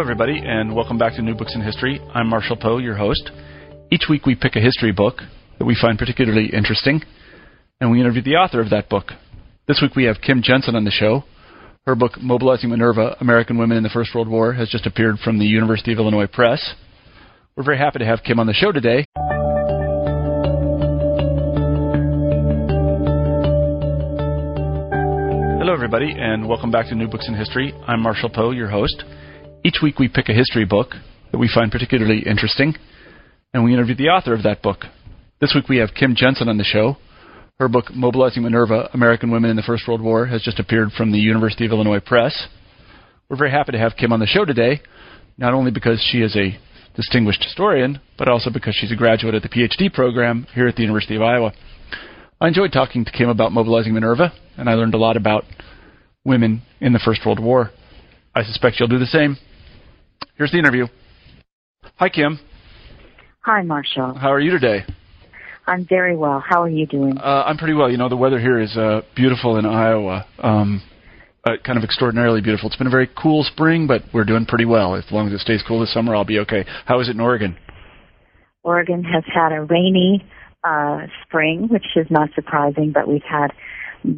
Hello, everybody, and welcome back to New Books in History. I'm Marshall Poe, your host. Each week we pick a history book that we find particularly interesting, and we interview the author of that book. This week we have Kim Jensen on the show. Her book, Mobilizing Minerva American Women in the First World War, has just appeared from the University of Illinois Press. We're very happy to have Kim on the show today. Hello, everybody, and welcome back to New Books in History. I'm Marshall Poe, your host. Each week we pick a history book that we find particularly interesting, and we interview the author of that book. This week we have Kim Jensen on the show. Her book, Mobilizing Minerva American Women in the First World War, has just appeared from the University of Illinois Press. We're very happy to have Kim on the show today, not only because she is a distinguished historian, but also because she's a graduate of the PhD program here at the University of Iowa. I enjoyed talking to Kim about mobilizing Minerva, and I learned a lot about women in the First World War. I suspect you'll do the same. Here's the interview. Hi, Kim. Hi, Marshall. How are you today? I'm very well. How are you doing? Uh, I'm pretty well. You know, the weather here is uh, beautiful in Iowa. Um, uh, kind of extraordinarily beautiful. It's been a very cool spring, but we're doing pretty well. As long as it stays cool this summer, I'll be okay. How is it in Oregon? Oregon has had a rainy uh, spring, which is not surprising, but we've had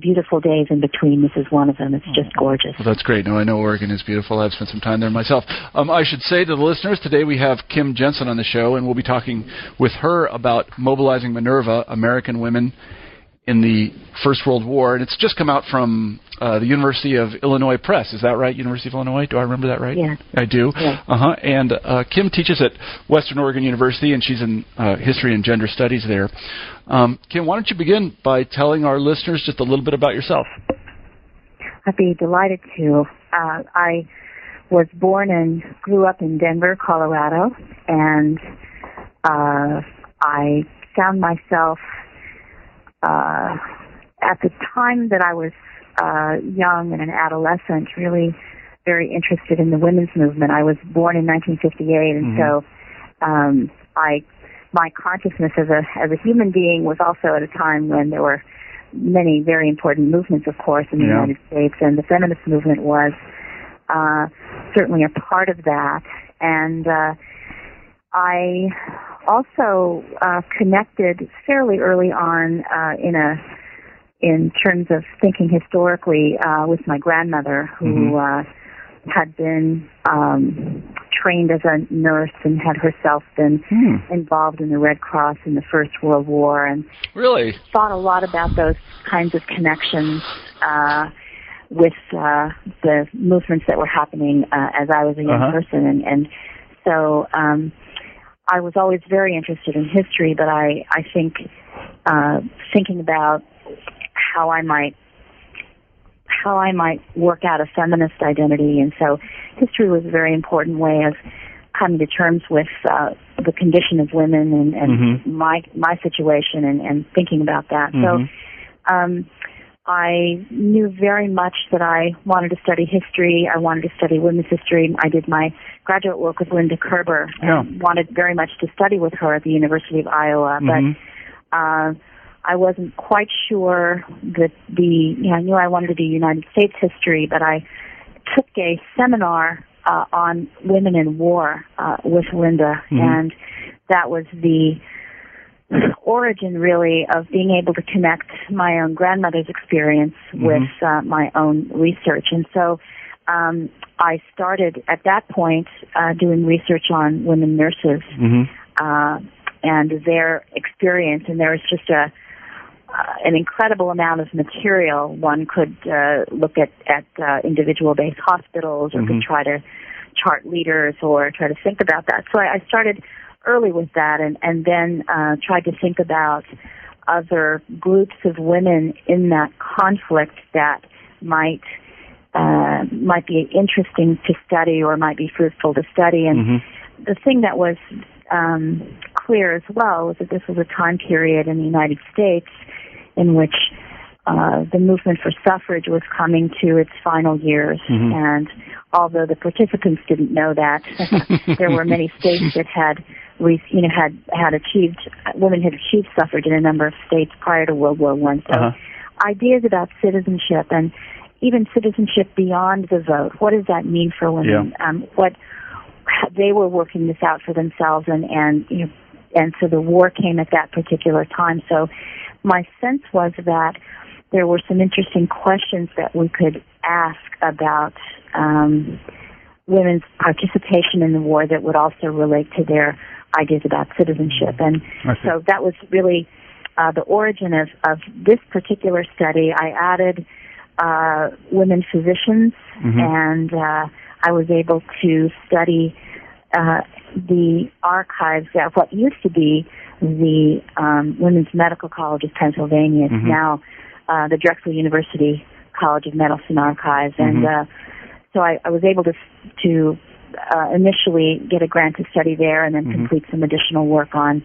beautiful days in between. This is one of them. It's just gorgeous. Well, that's great. No, I know Oregon is beautiful. I've spent some time there myself. Um, I should say to the listeners, today we have Kim Jensen on the show, and we'll be talking with her about mobilizing Minerva, American women in the First World War, and it's just come out from uh, the University of Illinois Press. Is that right? University of Illinois? Do I remember that right? Yeah. I do. Yeah. Uh huh. And uh, Kim teaches at Western Oregon University, and she's in uh, history and gender studies there. Um, Kim, why don't you begin by telling our listeners just a little bit about yourself? I'd be delighted to. Uh, I was born and grew up in Denver, Colorado, and uh, I found myself uh, at the time that I was uh, young and an adolescent, really very interested in the women's movement. I was born in 1958, and Mhm. so um, I my consciousness as a as a human being was also at a time when there were many very important movements, of course, in the Yeah. United States, and the feminist movement was uh, certainly a part of that. And uh, I also uh, connected fairly early on uh, in a in terms of thinking historically uh, with my grandmother, who uh, had been um, trained as a nurse and had herself been Hmm. involved in the Red Cross in the First World War, and Really? thought a lot about those kinds of connections uh, with uh, the movements that were happening uh, as I was a young Uh-huh. person, and, and so um, I was always very interested in history. But I, I think uh, thinking about how I might how I might work out a feminist identity, and so history was a very important way of coming to terms with uh, the condition of women and, and Mhm. my my situation and, and thinking about that. Mhm. So um, I knew very much that I wanted to study history. I wanted to study women's history. I did my graduate work with Linda Kerber and wanted very much to study with her at the University of Iowa, Mhm. but uh, I wasn't quite sure that the, you know, I knew I wanted to do United States history, but I took a seminar uh, on women in war uh, with Linda, Mhm. and that was the origin really of being able to connect my own grandmother's experience Mhm. with uh, my own research. And so um, I started at that point uh, doing research on women nurses Mhm. uh, and their experience, and there was just a uh, an incredible amount of material. One could uh, look at at uh, individual based hospitals, or Mhm. could try to chart leaders, or try to think about that. So I, I started early with that, and and then uh, tried to think about other groups of women in that conflict that might uh, might be interesting to study or might be fruitful to study. And Mm-hmm. the thing that was um, clear as well was that this was a time period in the United States in which uh, the movement for suffrage was coming to its final years, Mhm. and although the participants didn't know that, there were many states that had, re- you know, had had achieved women had achieved suffrage in a number of states prior to World War One. So, Uh-huh. ideas about citizenship and even citizenship beyond the vote. What does that mean for women? Um, what they were working this out for themselves, and and you know, and so the war came at that particular time. So, my sense was that there were some interesting questions that we could ask about um, women's participation in the war that would also relate to their ideas about citizenship. And so that was really uh, the origin of, of this particular study. I added uh, women physicians, Mhm. and uh, I was able to study uh, the archives of what used to be the um, Women's Medical College of Pennsylvania. It's Mhm. now uh, the Drexel University College of Medicine Archives, and Mhm. So I, I was able to to uh, initially get a grant to study there, and then Mhm. complete some additional work on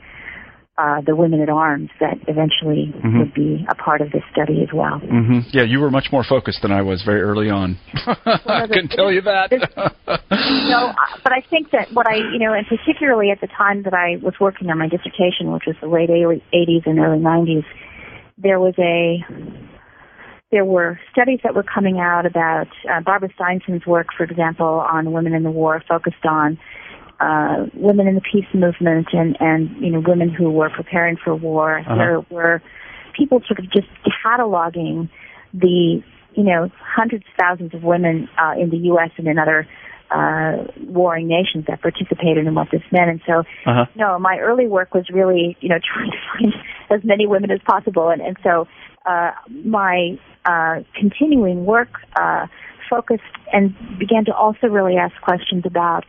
uh, the women at arms that eventually Mhm. would be a part of this study as well. hmm Yeah, you were much more focused than I was very early on. I can tell you that. No, uh, but I think that what I, you know, and particularly at the time that I was working on my dissertation, which was the late 80s and early 90s, there was a, there were studies that were coming out about uh, Barbara Steinson's work, for example, on women in the war, focused on uh, women in the peace movement and and you know women who were preparing for war. Uh-huh. There were people sort of just cataloging the you know hundreds of thousands of women uh, in the U.S. and in other uh, warring nations that participated in what this meant. And so, uh-huh. no, my early work was really you know trying to find as many women as possible, and and so uh, my uh, continuing work uh, focused and began to also really ask questions about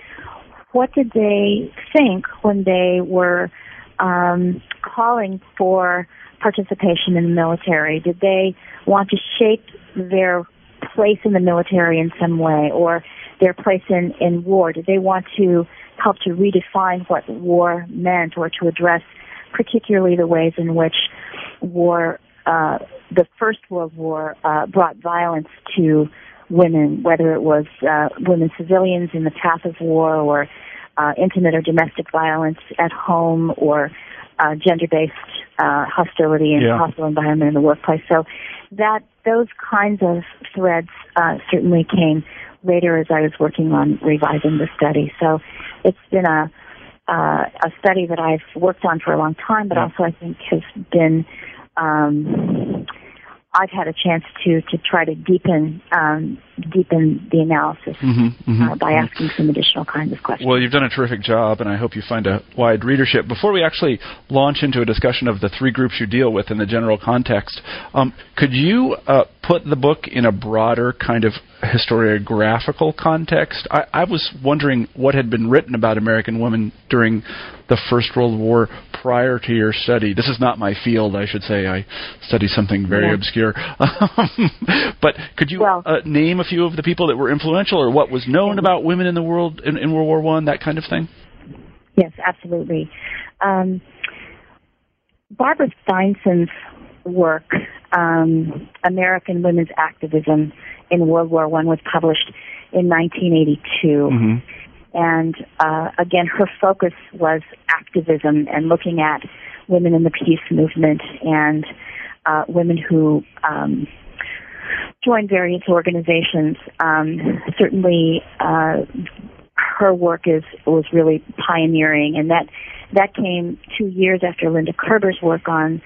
what did they think when they were um, calling for participation in the military? Did they want to shape their place in the military in some way or their place in, in war? Did they want to help to redefine what war meant or to address particularly the ways in which war, uh, the First World War, uh, brought violence to women, whether it was uh, women civilians in the path of war or uh, intimate or domestic violence at home or uh, gender-based uh, hostility in Yeah. hostile environment in the workplace. So that those kinds of threads uh, certainly came later as I was working on revising the study. So it's been a uh, a study that I've worked on for a long time, but Yeah. also I think has been um, I've had a chance to to try to deepen um, deepen the analysis Mhm, mhm, uh, by mhm. asking some additional kinds of questions. Well, you've done a terrific job, and I hope you find a wide readership. Before we actually launch into a discussion of the three groups you deal with in the general context, um, could you uh, put the book in a broader kind of historiographical context? I, I was wondering what had been written about American women during the First World War prior to your study. This is not my field, I should say. I study something very Yeah. obscure. but could you Well- uh, name a few of the people that were influential, or what was known about women in the world in, in World War One, that kind of thing? Yes, absolutely. Um, Barbara Steinson's work, um, American Women's Activism in World War One, was published in 1982. Mm-hmm. And uh, again, her focus was activism and looking at women in the peace movement and uh, women who um, joined various organizations. Um, certainly, uh, her work is was really pioneering, and that that came two years after Linda Kerber's work on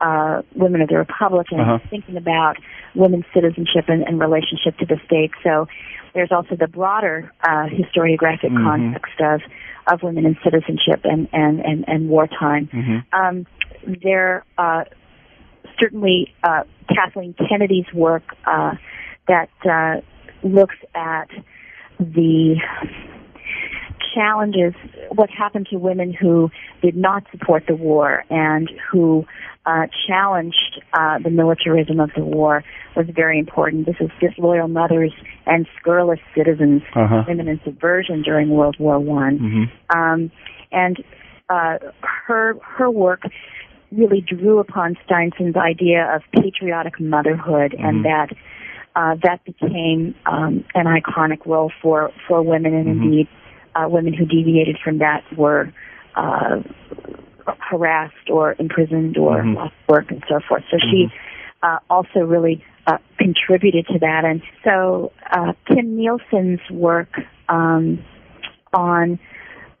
uh, Women of the Republic and Uh-huh. thinking about women's citizenship and, and relationship to the state. So there's also the broader uh, historiographic Mhm. context of of women in citizenship and and and, and wartime. Mm-hmm. Um, there uh, certainly uh, Kathleen Kennedy's work uh, that uh, looks at the challenges, what happened to women who did not support the war and who uh, challenged uh, the militarism of the war was very important. This is disloyal mothers and scurrilous citizens, Uh-huh. women in subversion during World War One, Mhm. um, and uh, her her work really drew upon Steinson's idea of patriotic motherhood, Mhm. and that uh, that became um, an iconic role for for women, and Mhm. indeed, uh, women who deviated from that were. Uh, harassed or imprisoned or Mhm. lost work and so forth. So she uh, also really uh, contributed to that. And so uh, Kim Nielsen's work um, on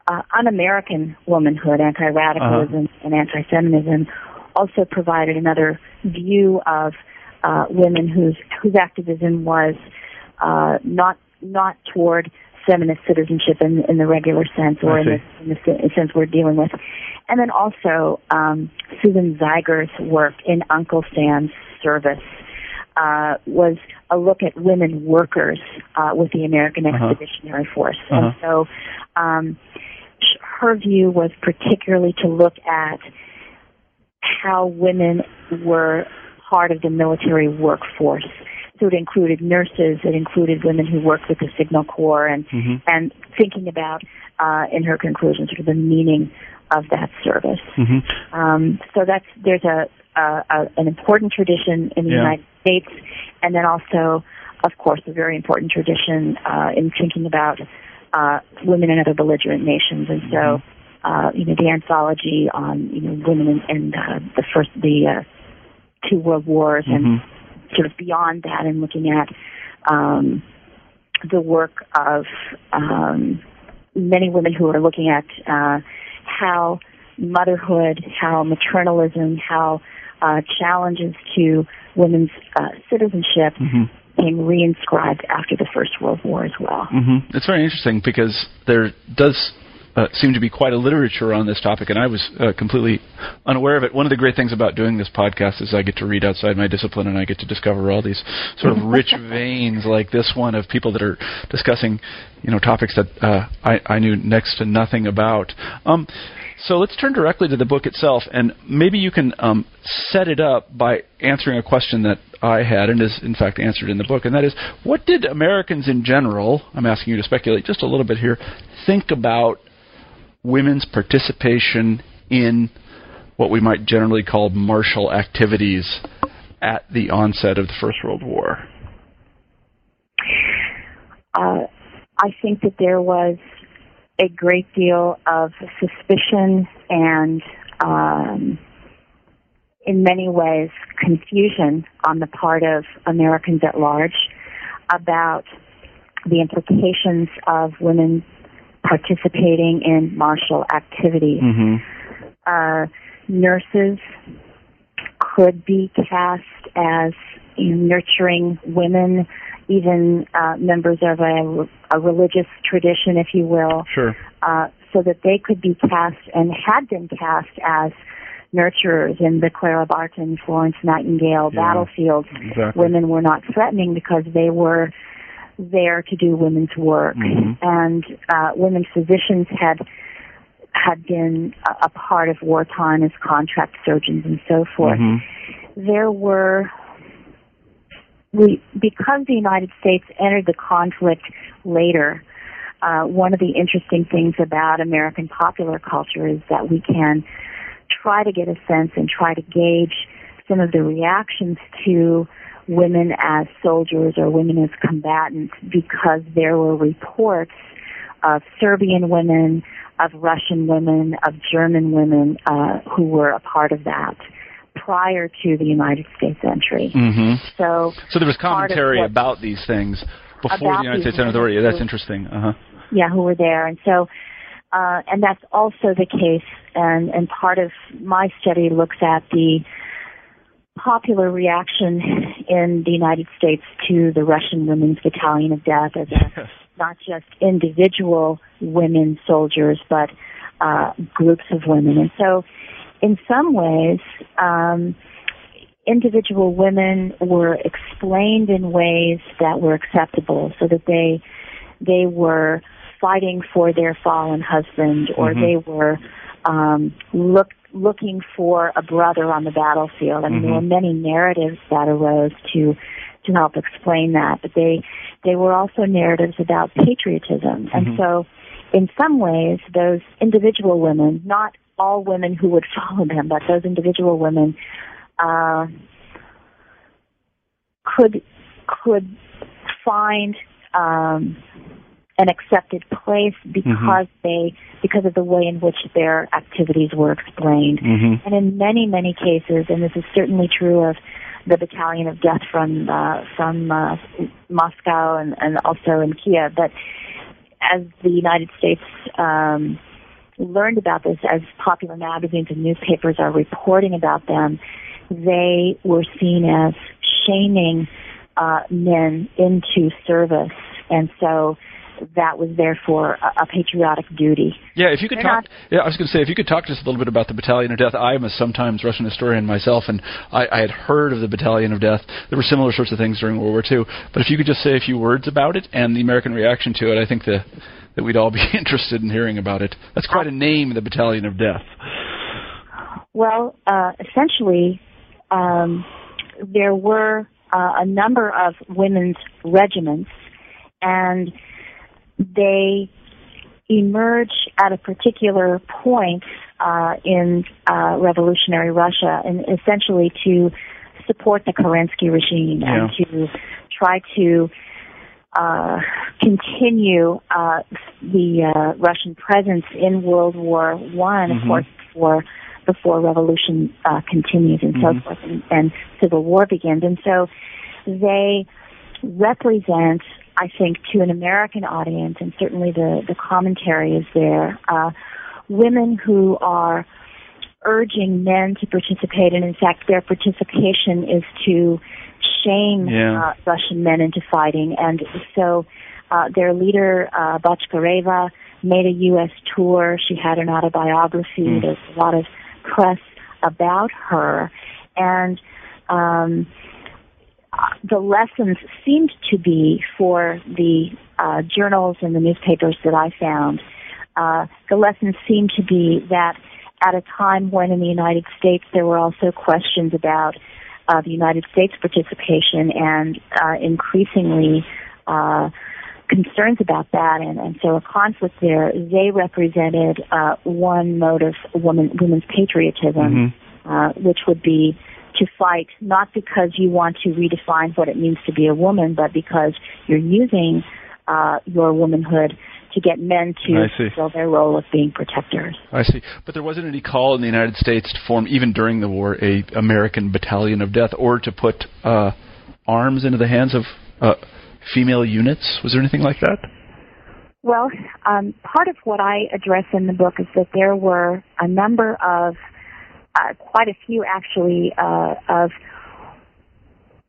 uh, un-American womanhood, anti-radicalism, and anti-Semitism also provided another view of uh, women whose whose activism was uh, not not toward feminist citizenship in, in the regular sense or in the, in the sense we're dealing with. And then also um, Susan Zeiger's work in Uncle Sam's Service uh, was a look at women workers uh, with the American Uh-huh. Expeditionary Force. Uh-huh. And so um, her view was particularly to look at how women were part of the military workforce. So it included nurses, it included women who worked with the Signal Corps, and Mhm. and thinking about, uh, in her conclusion, sort of the meaning of that service. Mhm. Um, so that's there's a, a, a an important tradition in the Yeah. United States, and then also, of course, a very important tradition uh, in thinking about uh, women in other belligerent nations. And so, Mm-hmm. uh, you know, the anthology on you know women in, in uh, the first the uh, two world wars and Mhm. sort of beyond that and looking at um, the work of um, many women who are looking at uh, how motherhood, how maternalism, how uh, challenges to women's uh, citizenship Mhm. Became reinscribed after the First World War as well. hmm It's very interesting because there does uh, seem to be quite a literature on this topic, and I was uh, completely unaware of it. One of the great things about doing this podcast is I get to read outside my discipline, and I get to discover all these sort of rich veins like this one of people that are discussing, you know, topics that uh, I, I knew next to nothing about. Um, so let's turn directly to the book itself, and maybe you can um, set it up by answering a question that I had, and is in fact answered in the book, and that is, what did Americans in general, I'm asking you to speculate just a little bit here, think about women's participation in what we might generally call martial activities at the onset of the First World War? uh, I think that there was a great deal of suspicion and, um, in many ways, confusion on the part of Americans at large about the implications of women participating in martial activities. Mm-hmm. Uh, nurses could be cast as you know, nurturing women, even uh, members of a, a religious tradition, if you will, Sure. uh, so that they could be cast and had been cast as nurturers in the Clara Barton, Florence Nightingale Yeah. battlefields. Exactly. Women were not threatening because they were there to do women's work, Mhm. and uh, women physicians had had been a, a part of wartime as contract surgeons and so forth Mhm. there were we because the United States entered the conflict later. Uh, one of the interesting things about American popular culture is that we can try to get a sense and try to gauge some of the reactions to women as soldiers or women as combatants because there were reports of Serbian women, of Russian women, of German women uh, who were a part of that prior to the United States entry. Mm-hmm. So, So there was commentary about these things before the United States entered the war. Yeah, that's interesting. Uh-huh. yeah, who were there, and so, uh, and that's also the case. And and part of my study looks at the popular reaction in the United States to the Russian Women's Battalion of Death as a not just individual women soldiers, but uh, groups of women. And so, in some ways, um, individual women were explained in ways that were acceptable, so that they they were fighting for their fallen husband, or Mhm. they were um, look, looking for a brother on the battlefield. I mean, there Mhm. were many narratives that arose to to help explain that, but they they were also narratives about patriotism, and Mhm. so in some ways, those individual women, not all women who would follow them, but those individual women, uh, could could find um, an accepted place because they because of the way in which their activities were explained. Mhm. And in many many cases, and this is certainly true of the Battalion of Death from uh, from uh, Moscow and, and also in Kiev, but as the United States um, learned about this, as popular magazines and newspapers are reporting about them, they were seen as shaming uh, men into service, and so that was therefore a, a patriotic duty. Yeah, if you could They're talk. not- Yeah, I was going to say if you could talk to us a little bit about the Battalion of Death. I am a sometimes Russian historian myself, and I, I had heard of the Battalion of Death. There were similar sorts of things during World War II. But if you could just say a few words about it and the American reaction to it, I think the, that we'd all be interested in hearing about it. That's quite a name, the Battalion of Death. Well, uh, essentially, um, there were uh, a number of women's regiments, and they emerge at a particular point uh, in uh, revolutionary Russia, and essentially to support the Kerensky regime and to try to uh, continue uh, the uh, Russian presence in World War One, of Mhm. course, before before revolution uh, continues and Mhm. so forth, and, and civil war begins. And so they represent, I think, to an American audience, and certainly the the commentary is there, uh, women who are urging men to participate, and in fact, their participation is to shame Yeah. uh, Russian men into fighting. And so, uh, their leader, uh, Bochkareva, made a U.S. tour. She had an autobiography. Mm. There's a lot of press about her, and um, the lessons seemed to be for the uh, journals and the newspapers that I found. Uh, the lessons seemed to be that at a time when in the United States there were also questions about uh, the United States participation and uh, increasingly uh, concerns about that, and, and so a conflict there. They represented uh, one motive, woman, women's patriotism, Mhm. uh, which would be to fight not because you want to redefine what it means to be a woman, but because you're using uh, your womanhood to get men to fulfill their role of being protectors. I see. But there wasn't any call in the United States to form, even during the war, a American Battalion of Death, or to put uh, arms into the hands of uh, female units. Was there anything like that? Well, um, part of what I address in the book is that there were a number of, uh, quite a few actually, uh, of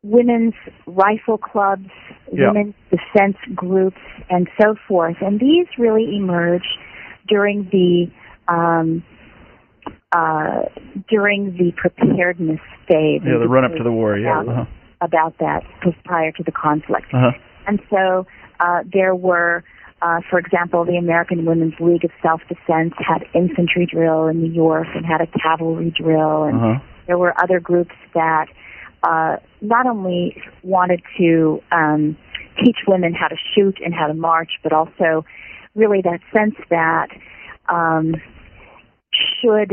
women's rifle clubs, Yeah. women's defense groups, and so forth. And these really emerged during the um, uh, during the preparedness phase. Yeah, the run up to the war. Yeah. About, Uh-huh. about that prior to the conflict. Uh-huh. And so uh, there were, uh, for example, the American Women's League of Self-Defense had infantry drill in New York and had a cavalry drill, and Uh-huh. there were other groups that uh, not only wanted to um, teach women how to shoot and how to march, but also really that sense that um, should,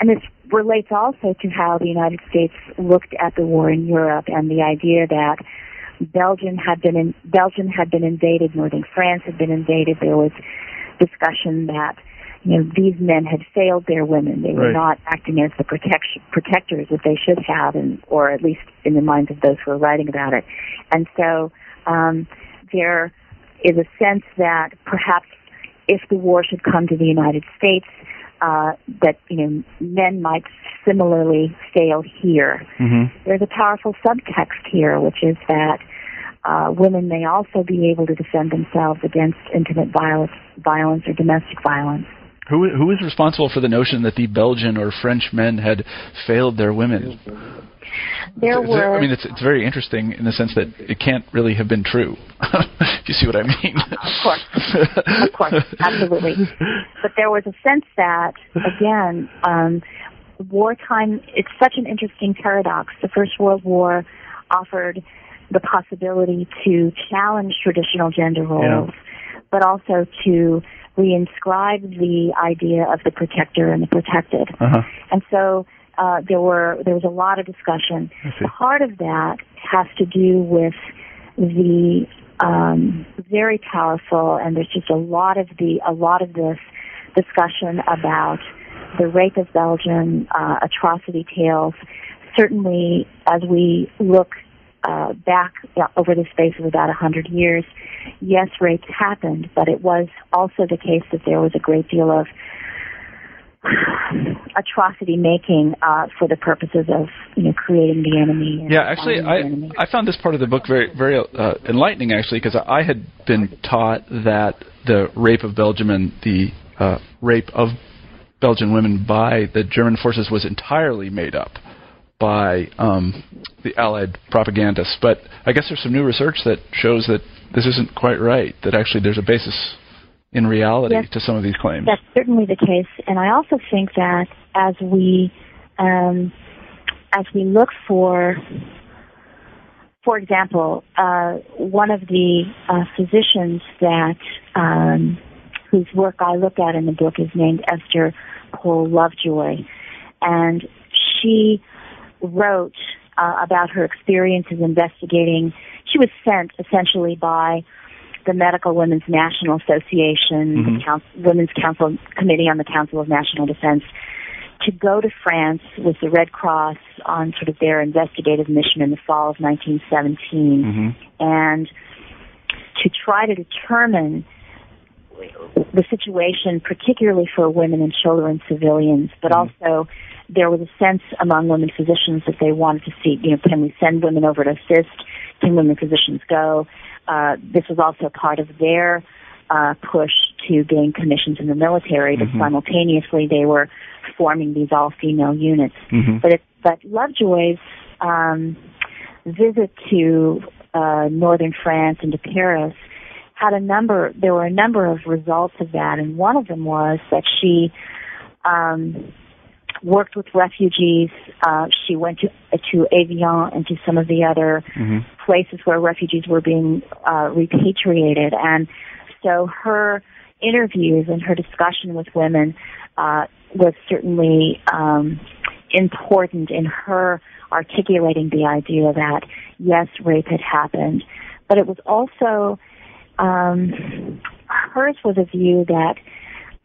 and this relates also to how the United States looked at the war in Europe and the idea that Belgium had been in, Belgium had been invaded, northern France had been invaded. There was discussion that you know these men had failed their women. They were Right. not acting as the protection protectors that they should have, and or at least in the minds of those who are writing about it. And so um, there is a sense that perhaps if the war should come to the United States, uh, that you know men might similarly fail here. hmm There's a powerful subtext here, which is that uh, women may also be able to defend themselves against intimate violence, violence or domestic violence. Who who is responsible for the notion that the Belgian or French men had failed their women? There were. I mean, it's it's very interesting in the sense that it can't really have been true. you see what I mean? Of course, of course, absolutely. But there was a sense that, again, um, wartime. It's such an interesting paradox. The First World War offered the possibility to challenge traditional gender roles, Yeah. but also to reinscribe the idea of the protector and the protected. Uh-huh. And so uh, there were there was a lot of discussion. Part of that has to do with the um, very powerful, and there's just a lot of the a lot of this discussion about the rape of Belgium, uh, atrocity tales. Certainly, as we look uh, back over the space of about a hundred years, yes, rapes happened, but it was also the case that there was a great deal of atrocity making uh, for the purposes of you know creating the enemy. and Yeah, actually. I I found this part of the book very very uh, enlightening actually because I had been taught that the rape of Belgium and the uh, rape of Belgian women by the German forces was entirely made up by um, the Allied propagandists. But I guess there's some new research that shows that this isn't quite right. That actually there's a basis in reality Yes. to some of these claims. That's certainly the case, and I also think that as we um, as we look for, for example, uh, one of the uh, physicians that um, whose work I look at in the book is named Esther Pohl Lovejoy, and she wrote uh, about her experiences investigating. She was sent essentially by the Medical Women's National Association, Mhm. the Council, Women's Council Committee on the Council of National Defense, to go to France with the Red Cross on sort of their investigative mission in the fall of 1917 hmm and to try to determine the situation, particularly for women and children, civilians, but Mhm. also there was a sense among women physicians that they wanted to see, you know, can we send women over to assist? Can women physicians go? Uh, this was also part of their uh, push to gain commissions in the military, but Mhm. simultaneously they were forming these all-female units. hmm But it, but Lovejoy's um, visit to uh, northern France and to Paris had a number. There were a number of results of that, and one of them was that she um, worked with refugees. Uh, she went to to Evian and to some of the other hmm places where refugees were being uh, repatriated. And so her interviews and her discussion with women uh, was certainly um, important in her articulating the idea that yes, rape had happened, but it was also um, hers was a view that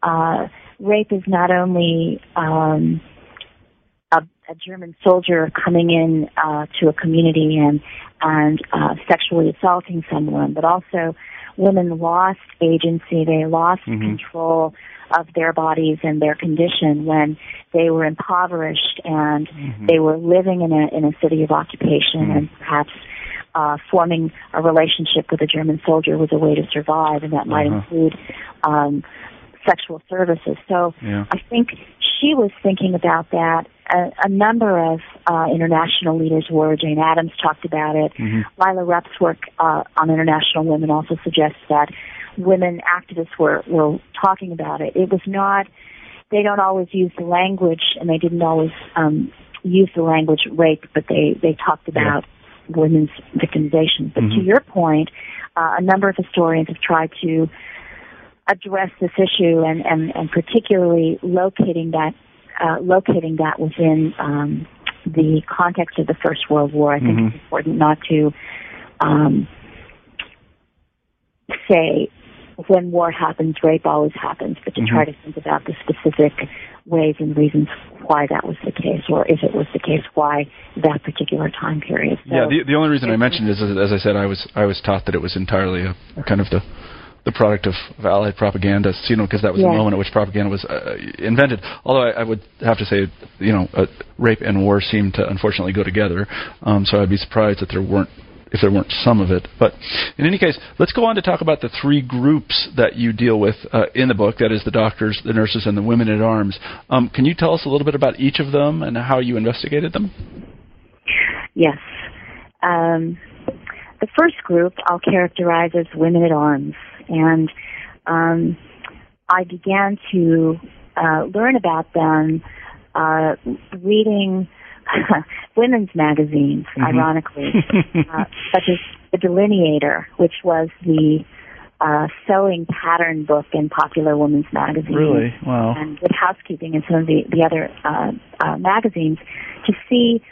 uh, rape is not only um, a, a German soldier coming in uh, to a community and and uh, sexually assaulting someone, but also women lost agency. They lost Mhm. control of their bodies and their condition when they were impoverished and Mhm. they were living in a in a city of occupation Mhm. and perhaps uh, forming a relationship with a German soldier was a way to survive, and that might Uh-huh. include um, sexual services. So Yeah. I think she was thinking about that. A, a number of uh, international leaders were. Jane Addams talked about it. hmm Leila Rupp's work uh, on international women also suggests that women activists were, were talking about it. It was not, they don't always use the language, and they didn't always um, use the language rape, but they, they talked about women's victimization. But to Mhm. your point, uh, a number of historians have tried to address this issue and, and, and particularly locating that uh, locating that within um, the context of the First World War. I think Mhm. it's important not to um, say when war happens, rape always happens, but to Mhm. try to think about the specific ways and reasons why that was the case, or if it was the case, why that particular time period. So, yeah, the the only reason I mentioned is, as I said, I was I was taught that it was entirely a kind of the the product of, of Allied propaganda, you know, because that was Yeah. the moment at which propaganda was uh, invented. Although I, I would have to say, you know, uh, rape and war seem to unfortunately go together. Um, so I'd be surprised that there weren't if there weren't some of it. But in any case, let's go on to talk about the three groups that you deal with uh, in the book. That is the doctors, the nurses, and the women at arms. Um, can you tell us a little bit about each of them and how you investigated them? Yes. Um, the first group I'll characterize as women at arms, and um, I began to uh, learn about them uh, reading women's magazines, mm-hmm. ironically, uh, such as The Delineator, which was the uh, sewing pattern book in popular women's magazines. Really? Wow. And with Housekeeping and some of the, the other uh, uh, magazines to see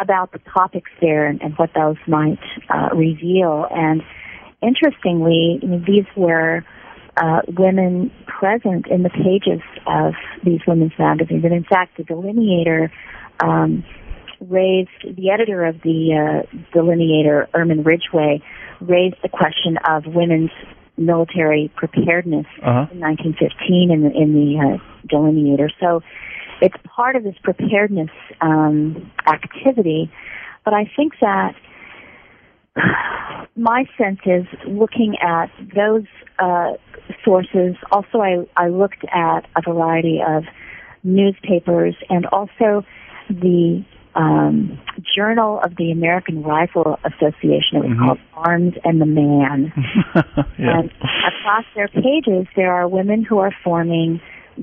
about the topics there and, and what those might uh, reveal. And interestingly, I mean, these were uh, women present in the pages of these women's magazines. And in fact, the Delineator um, raised, the editor of the uh, Delineator, Erman Ridgway, raised the question of women's military preparedness uh-huh. in 1915 in the, in the uh, Delineator. So it's part of this preparedness um, activity. But I think that my sense is looking at those uh, sources. Also, I, I looked at a variety of newspapers and also the um, Journal of the American Rifle Association. It was mm-hmm. called Arms and the Man. yeah. And across their pages, there are women who are forming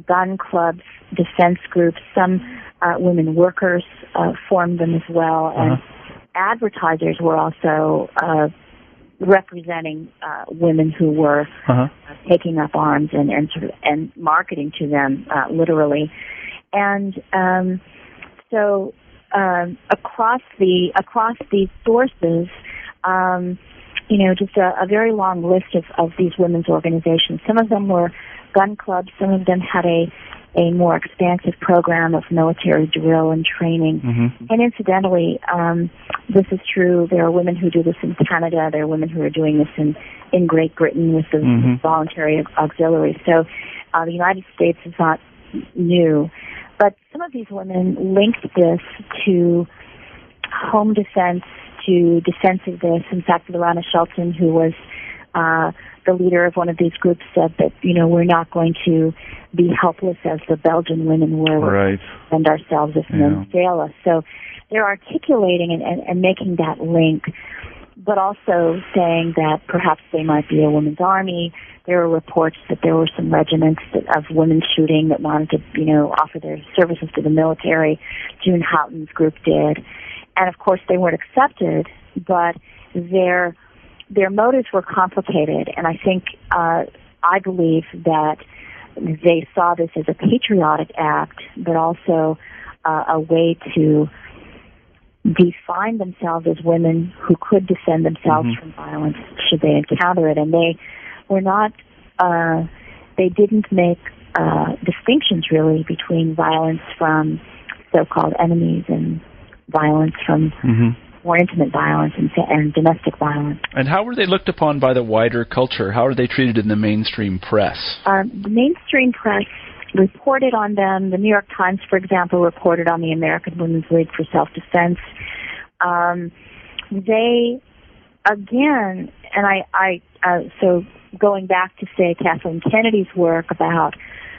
gun clubs, defense groups. Some uh, women workers uh, formed them as well, and uh-huh. advertisers were also uh, representing uh, women who were uh-huh. taking up arms and and, sort of, and marketing to them uh, literally, and um, so um, across the across these sources. Um, you know, just a, a very long list of, of these women's organizations. Some of them were gun clubs. Some of them had a a more expansive program of military drill and training. Mm-hmm. And incidentally, um, this is true. There are women who do this in Canada. There are women who are doing this in in Great Britain with the mm-hmm. voluntary auxiliaries. So uh, the United States is not new, but some of these women linked this to home defense, to defensiveness. In fact, Lorana Shelton, who was uh, the leader of one of these groups said that, you know, we're not going to be helpless as the Belgian women were right. and ourselves if yeah. men fail us. So they're articulating and, and, and making that link, but also saying that perhaps they might be a women's army. There are reports that there were some regiments that, of women shooting that wanted to, you know, offer their services to the military. June Houghton's group did. And of course they weren't accepted, but their their motives were complicated, and I think uh, I believe that they saw this as a patriotic act, but also uh, a way to define themselves as women who could defend themselves mm-hmm. from violence should they encounter it, and they were not. Uh, they didn't make uh, distinctions really between violence from so-called enemies and violence from mm-hmm more intimate violence and, and domestic violence. And how were they looked upon by the wider culture? How are they treated in the mainstream press? Um, the mainstream press reported on them. The New York Times, for example, reported on the American Women's League for Self-Defense. Um, they, again, and I, I uh, so going back to say Kathleen Kennedy's work about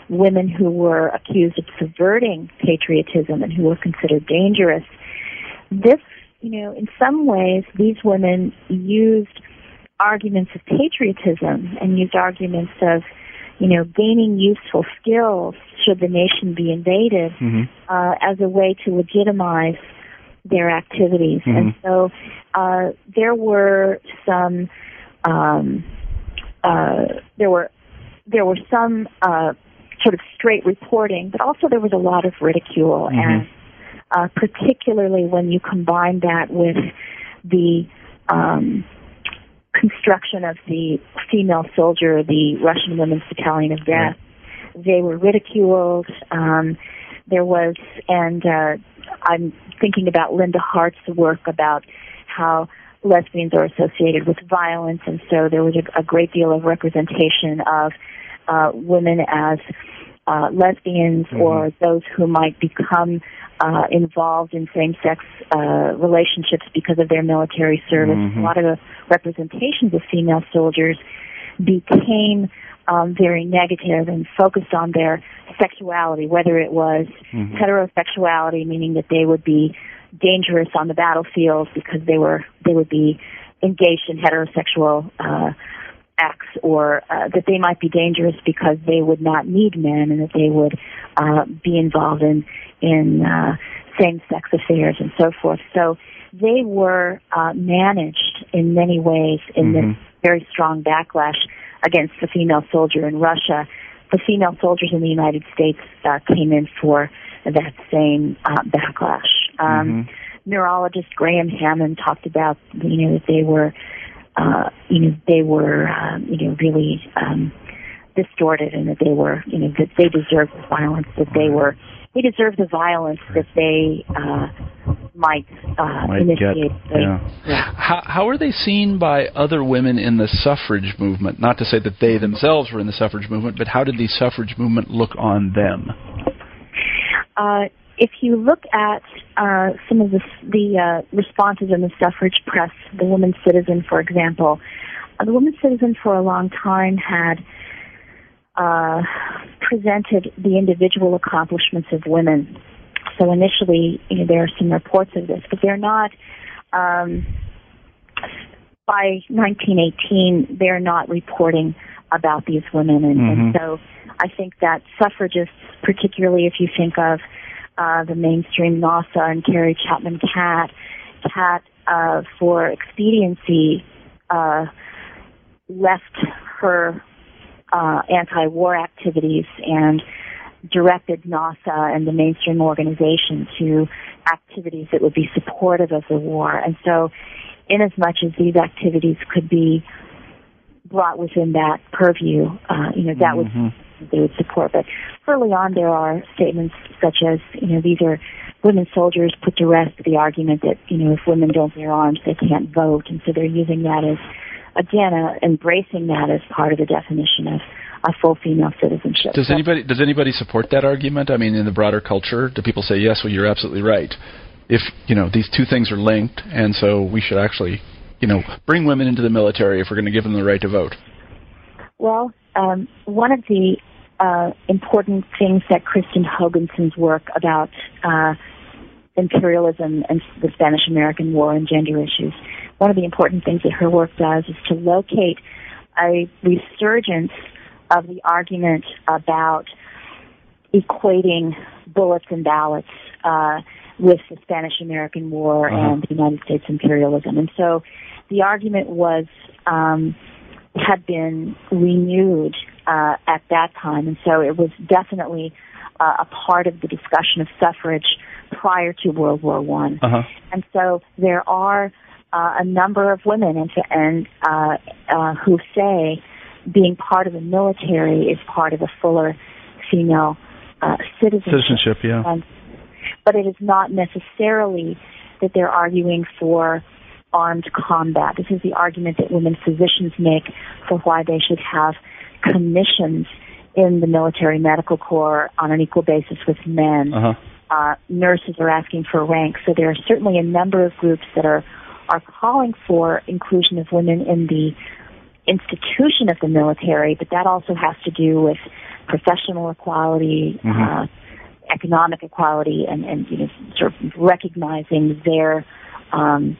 women who were accused of subverting patriotism and who were considered dangerous. This you know, in some ways, these women used arguments of patriotism and used arguments of, you know, gaining useful skills should the nation be invaded mm-hmm. uh, as a way to legitimize their activities. Mm-hmm. And so uh, there were some, um, uh, there were there were some uh, sort of straight reporting, but also there was a lot of ridicule mm-hmm. and uh, particularly when you combine that with the um, construction of the female soldier, the Russian Women's Battalion of Death. They were ridiculed. Um, there was, and uh, I'm thinking about Lynda Hart's work about how lesbians are associated with violence, and so there was a, a great deal of representation of uh, women as uh, lesbians Mhm. or those who might become uh, involved in same-sex uh, relationships because of their military service. Mhm. A lot of the representations of female soldiers became um, very negative and focused on their sexuality, whether it was Mhm. heterosexuality, meaning that they would be dangerous on the battlefield because they were they would be engaged in heterosexual uh, acts, or uh, that they might be dangerous because they would not need men and that they would uh, be involved in in uh, same-sex affairs and so forth. So they were uh, managed in many ways in Mhm. this very strong backlash against the female soldier in Russia. The female soldiers in the United States uh, came in for that same uh, backlash. Um, Mhm. Neurologist Graeme Hammond talked about you know that they were uh, you know they were um, you know really um, distorted and that they were you know that they deserved the violence that they were they deserved the violence that they uh, might, uh, Might get, initiate. They- yeah. yeah. How, how are they seen by other women in the suffrage movement? Not to say that they themselves were in the suffrage movement, but how did the suffrage movement look on them? Uh, if you look at uh, some of the, the uh, responses in the suffrage press, the Woman Citizen, for example, uh, the Woman Citizen for a long time had uh, presented the individual accomplishments of women. So initially, you know, there are some reports of this, but they're not. Um, by 1918, they're not reporting about these women, and, and Mhm. so I think that suffragists, particularly if you think of uh, the mainstream NAWSA and Carrie Chapman Catt, Catt uh, for expediency uh, left her uh, anti-war activities and directed NAWSA and the mainstream organization to activities that would be supportive of the war. And so, in as much as these activities could be brought within that purview, uh, you know, that would Mhm. they would support. But early on, there are statements such as, you know, these are women soldiers put to rest the argument that, you know, if women don't bear arms, they can't vote. And so they're using that as, again, uh, embracing that as part of the definition of a full female citizenship. Does anybody does anybody support that argument? I mean, in the broader culture, do people say yes? Well, you're absolutely right. If you know these two things are linked, and so we should actually, you know, bring women into the military if we're going to give them the right to vote. Well, um, one of the uh, important things that Kristin Hoganson's work about uh, imperialism and the Spanish American War and gender issues, one of the important things that her work does is to locate a resurgence of the argument about equating bullets and ballots uh, with the Spanish American War Uh-huh. and the United States imperialism. And so the argument was um, had been renewed uh, at that time, and so it was definitely uh, a part of the discussion of suffrage prior to World War One. Uh huh. And so there are uh, a number of women and, and uh, uh, who say being part of the military is part of a fuller female uh, citizenship. Citizenship, yeah. And, but it is not necessarily that they're arguing for armed combat. This is the argument that women physicians make for why they should have commissions in the military medical corps on an equal basis with men. Uh huh. Uh, nurses are asking for rank. So there are certainly a number of groups that are are calling for inclusion of women in the institution of the military, but that also has to do with professional equality, Mhm. uh, economic equality, and, and you know, sort of recognizing their um,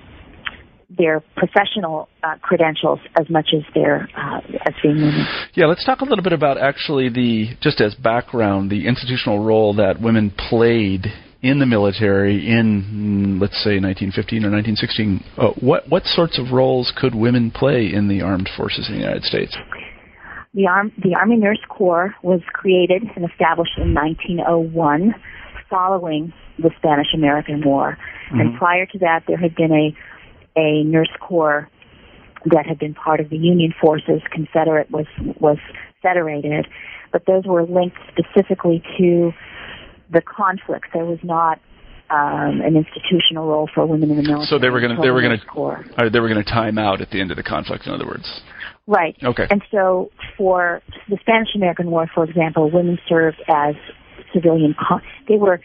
their professional uh, credentials as much as their uh, as being women. Yeah, let's talk a little bit about actually the just as background the institutional role that women played in the military in mm, let's say 1915 or 1916. Uh, what what sorts of roles could women play in the armed forces in the United States? The, Arm, the Army Nurse Corps was created and established in 1901 following the Spanish American War. And Mhm. prior to that, there had been a, a nurse corps that had been part of the Union forces. Confederate was, was federated. But those were linked specifically to the conflicts. There was not um, an institutional role for women in the military. So they were gonna- they were gonna- Corps. Uh, they were going to time out at the end of the conflict. In other words, Right. Okay. And so for the Spanish American War, for example, women served as civilian. Con- they were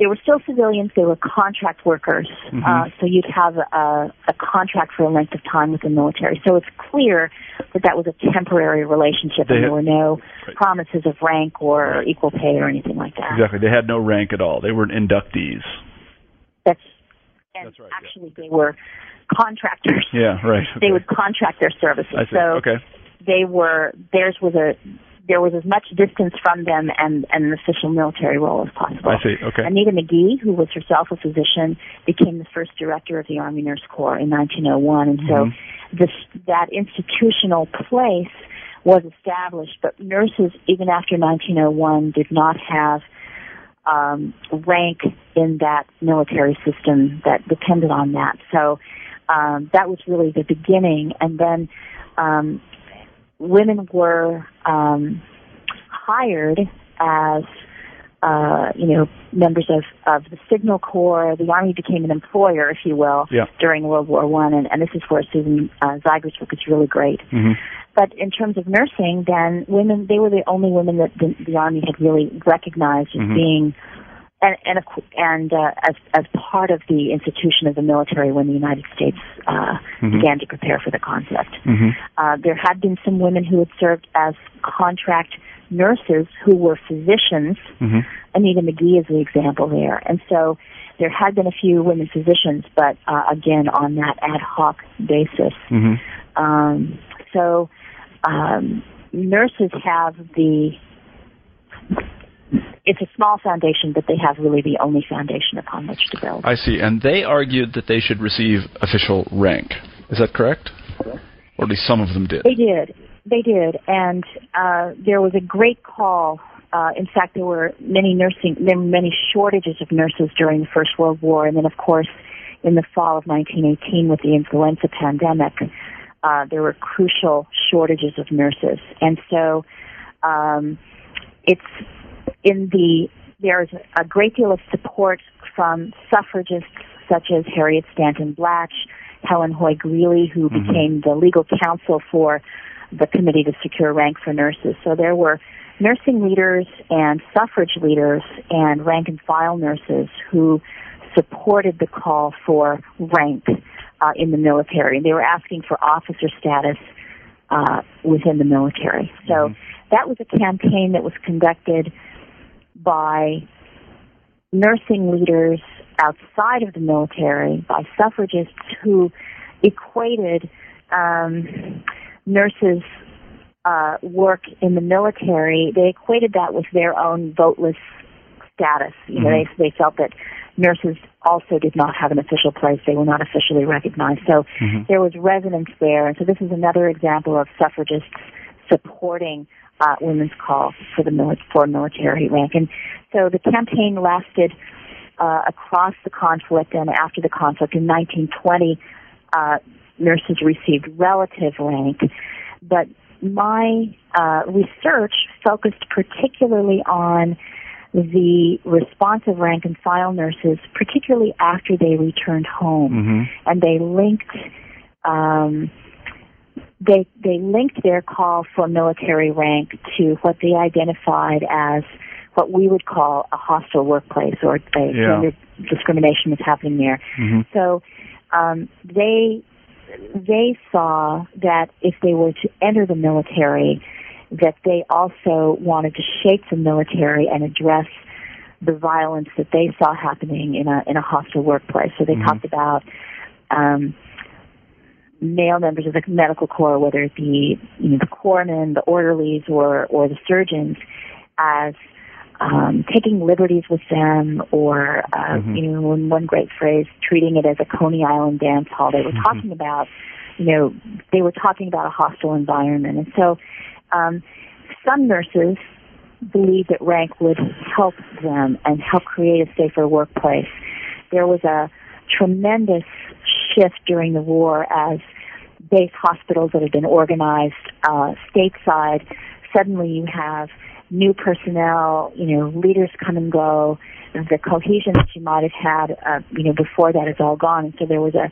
they were still civilians. They were contract workers. Mhm. Uh, so you'd have a, a contract for a length of time with the military. So it's clear that that was a temporary relationship, They and had- there were no Right. promises of rank or Right. equal pay or anything like that. Exactly. They had no rank at all. They weren't inductees. That's and That's right, yeah. actually they were contractors. Yeah. Right. They would contract their services. I see. So okay. they were theirs was a there was as much distance from them and, and an official military role as possible. I see. Okay. Anita McGee, who was herself a physician, became the first director of the Army Nurse Corps in 1901, and so Mhm. this that institutional place was established. But nurses, even after 1901, did not have um, rank in that military system that depended on that. So um, that was really the beginning, and then um, women were um, hired as uh, you know members of of the Signal Corps. The Army became an employer, if you will, Yeah. during World War One, and, and this is where Susan uh, Zeiger's book is really great. hmm But in terms of nursing, then women they were the only women that the, the Army had really recognized as Mhm. being. And and, of and uh, as as part of the institution of the military when the United States uh, Mhm. began to prepare for the concept. hmm Uh, there had been some women who had served as contract nurses who were physicians. hmm Anita McGee is the example there. And so there had been a few women physicians, but uh, again on that ad hoc basis. hmm Um, so um, nurses have the it's a small foundation, but they have really the only foundation upon which to build. I see. And they argued that they should receive official rank. Is that correct? Or at least some of them did. They did. They did. And uh, there was a great call. Uh, in fact, there were many nursing, there were many shortages of nurses during the First World War, and then, of course, in the fall of 1918 with the influenza pandemic, uh, there were crucial shortages of nurses, and so um, it's in the there's a great deal of support from suffragists such as Harriet Stanton Blatch, Helen Hoy Greeley, who Mhm. became the legal counsel for the Committee to Secure Rank for Nurses. So there were nursing leaders and suffrage leaders and rank and file nurses who supported the call for rank uh, in the military. They were asking for officer status uh, within the military. So Mhm. that was a campaign that was conducted by nursing leaders outside of the military, by suffragists who equated um, nurses' uh, work in the military. They equated that with their own voteless status. You know, Mhm. they they felt that nurses also did not have an official place; they were not officially recognized. So Mhm. there was resonance there. And so this is another example of suffragists supporting uh, women's call for the mili- for military rank. And so the campaign lasted uh, across the conflict and after the conflict. In 1920, uh, nurses received relative rank, but my uh, research focused particularly on the responsive rank and file nurses, particularly after they returned home Mhm. and they linked um, they they linked their call for military rank to what they identified as what we would call a hostile workplace or a Yeah. gender discrimination was happening there. Mhm. So um, they they saw that if they were to enter the military, that they also wanted to shape the military and address the violence that they saw happening in a in a hostile workplace. So they Mhm. talked about um, male members of the medical corps, whether it be you know, the corpsmen, the orderlies, or or the surgeons, as um, taking liberties with them, or uh, Mhm. you know, in one great phrase, treating it as a Coney Island dance hall. They were Mhm. talking about, you know, they were talking about a hostile environment, and so um, some nurses believed that rank would help them and help create a safer workplace. There was a tremendous shift during the war as base hospitals that had been organized uh, stateside. Suddenly, you have new personnel. You know, leaders come and go. The cohesion that you might have had, uh, you know, before that is all gone. And so there was a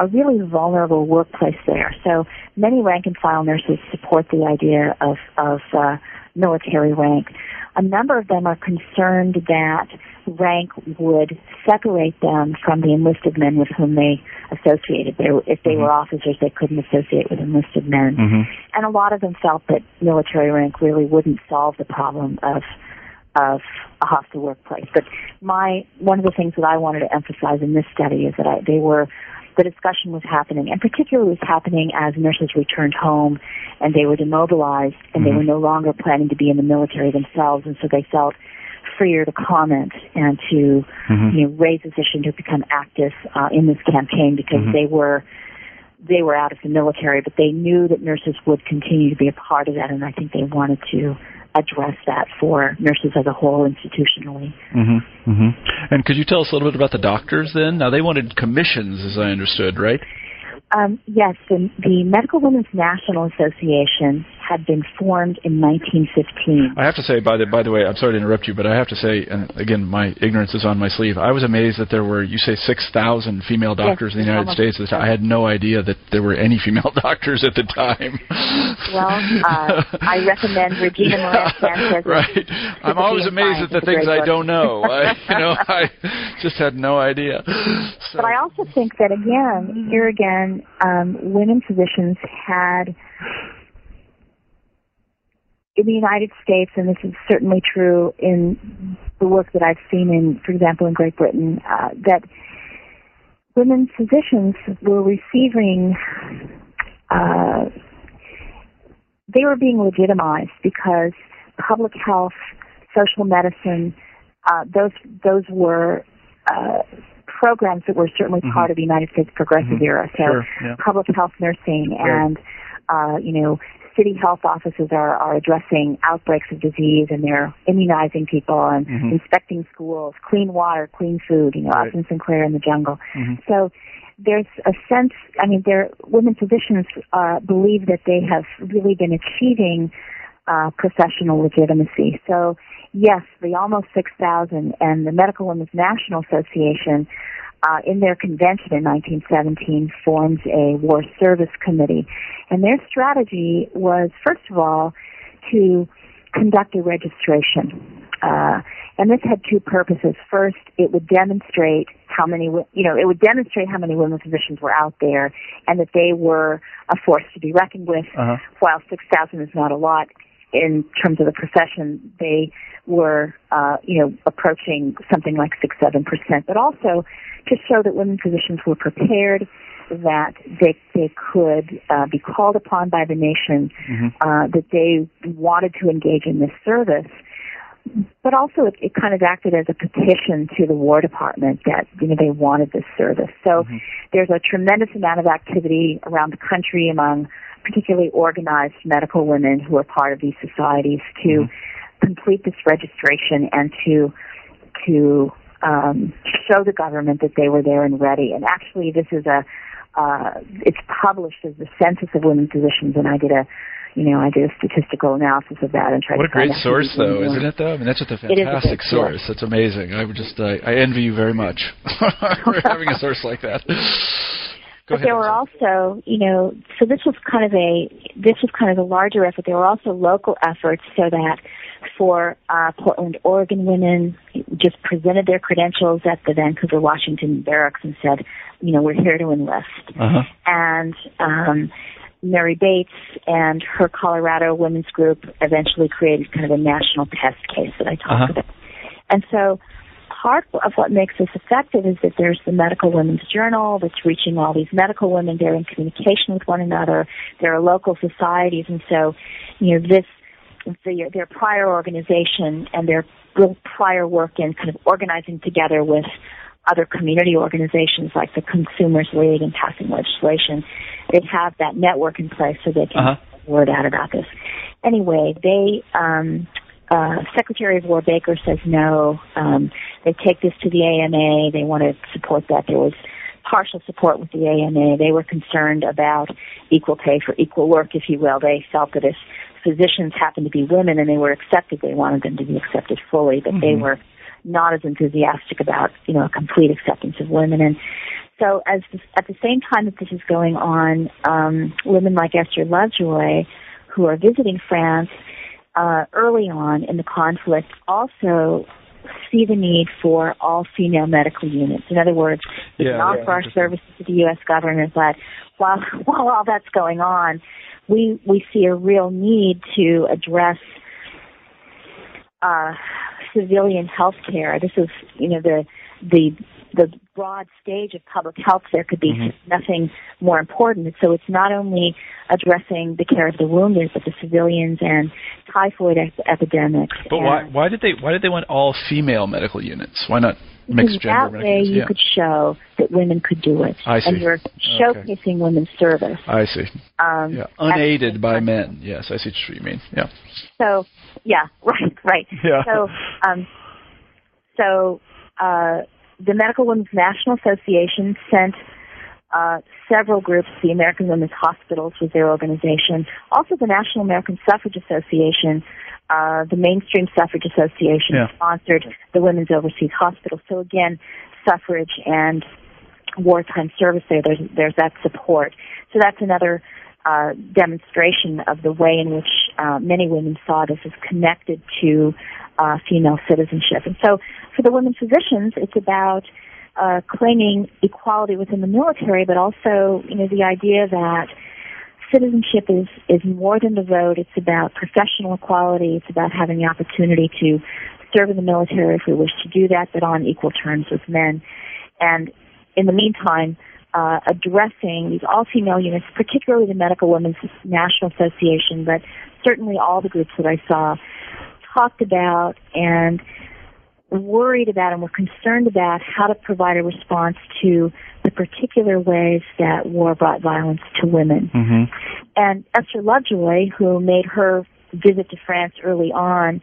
a really vulnerable workplace there. So many rank and file nurses support the idea of, of uh, military rank. A number of them are concerned that rank would separate them from the enlisted men with whom they associated. They, if they mm-hmm. were officers, they couldn't associate with enlisted men. Mm-hmm. And a lot of them felt that military rank really wouldn't solve the problem of of a hostile workplace. But my one of the things that I wanted to emphasize in this study is that I, they were the discussion was happening, and particularly was happening as nurses returned home and they were demobilized and mm-hmm. they were no longer planning to be in the military themselves, and so they felt freer to comment and to mm-hmm. you know raise this issue to become active uh, in this campaign because mm-hmm. they were they were out of the military, but they knew that nurses would continue to be a part of that, and I think they wanted to address that for nurses as a whole institutionally. Mm-hmm, mm-hmm. And could you tell us a little bit about the doctors then? Now they wanted commissions, as I understood, right? Um, yes, the, the Medical Women's National Association had been formed in 1915. I have to say, by the by the way, I'm sorry to interrupt you, but I have to say, and again, my ignorance is on my sleeve. I was amazed that there were, you say, 6,000 female doctors yes, in the United States. I had no idea that there were any female doctors at the time. Well, uh, I recommend Regina Morantz-Sanchez. right. I'm always amazed at the things I don't know. I, you know, I just had no idea. So. But I also think that again, here again, um, women physicians had in the United States, and this is certainly true in the work that I've seen in, for example, in Great Britain, uh, that women physicians were receiving, uh, they were being legitimized because public health, social medicine, uh, those those were uh, programs that were certainly mm-hmm. part of the United States Progressive mm-hmm. era. So, sure, yeah. public health nursing and uh, you know city health offices are, are addressing outbreaks of disease and they're immunizing people and mm-hmm. inspecting schools, clean water, clean food, you know, right. Upton Sinclair in the jungle. Mm-hmm. So there's a sense, I mean, there, women physicians uh, believe that they have really been achieving uh, professional legitimacy. So yes, the almost 6,000 and the Medical Women's National Association uh, in their convention in 1917 formed a war service committee. And their strategy was, first of all, to conduct a registration. Uh, and this had two purposes. First, it would demonstrate how many, you know, it would demonstrate how many women physicians were out there and that they were a force to be reckoned with. Uh-huh. While 6,000 is not a lot in terms of the profession, they were, uh, you know, approaching something like six, seven percent. But also to show that women physicians were prepared, that they they could uh, be called upon by the nation, mm-hmm. uh, that they wanted to engage in this service. But also, it, it kind of acted as a petition to the War Department that you know they wanted this service. So mm-hmm. there's a tremendous amount of activity around the country among particularly organized medical women who are part of these societies to mm-hmm. complete this registration and to to um, show the government that they were there and ready. And actually, this is a uh, it's published as the Census of Women Physicians, and I did a you know, I did a statistical analysis of that and tried what to. What a great source, though, isn't it? Though I mean, that's just a fantastic a source. That's amazing. I would just, uh, I envy you very much for having a source like that. Go but ahead, there were also, you know, so this was kind of a, this was kind of a larger effort. There were also local efforts so that for uh, Portland, Oregon women just presented their credentials at the Vancouver, Washington barracks and said, you know, we're here to enlist. Uh-huh. And um, Mary Bates and her Colorado women's group eventually created kind of a national test case that I talked uh-huh. about. And so part of what makes this effective is that there's the Medical Women's Journal that's reaching all these medical women. They're in communication with one another. There are local societies, and so you know this the, their prior organization and their prior work in kind of organizing together with other community organizations like the Consumers League and passing legislation. They have that network in place so they can uh-huh. word out about this. Anyway, they um, uh, Secretary of War Baker says no. Um, they take this to the AMA. They want to support that. There was partial support with the AMA. They were concerned about equal pay for equal work, if you will. They felt that if physicians happened to be women and they were accepted, they wanted them to be accepted fully, but mm-hmm. they were not as enthusiastic about, you know, a complete acceptance of women. And so as this, at the same time that this is going on, um, women like Esther Lovejoy, who are visiting France uh, early on in the conflict, also see the need for all female medical units. In other words, we Yeah, can offer yeah, our services to the U.S. government, but while while all that's going on, we we see a real need to address uh, civilian health care. This is, you know, the the the broad stage of public health. There could be Mhm. nothing more important. So it's not only addressing the care of the wounded, but the civilians and typhoid ep- epidemics. But why why did they why did they want all female medical units? Why not mixed gender that way you Yeah. could show that women could do it, I see. and you're showcasing women's service. I see. Um, Yeah, unaided by men. Yes, I see what you mean. Yeah. So, yeah, right, right. Yeah. So, um, so uh, the Medical Women's National Association sent uh, several groups. The American Women's Hospitals was their organization. Also, the National American Suffrage Association, uh, the Mainstream Suffrage Association Yeah. sponsored the Women's Overseas Hospital. So again, suffrage and wartime service there. There's there's that support. So that's another uh, demonstration of the way in which uh, many women saw this as connected to uh, female citizenship. And so, for the women physicians, it's about uh, claiming equality within the military, but also, you know, the idea that citizenship is is more than the vote. It's about professional equality. It's about having the opportunity to serve in the military if we wish to do that, but on equal terms with men. And in the meantime, uh, addressing these all-female units, particularly the Medical Women's National Association, but certainly all the groups that I saw, talked about and worried about and were concerned about how to provide a response to the particular ways that war brought violence to women. Mm-hmm. And Esther Lovejoy, who made her visit to France early on,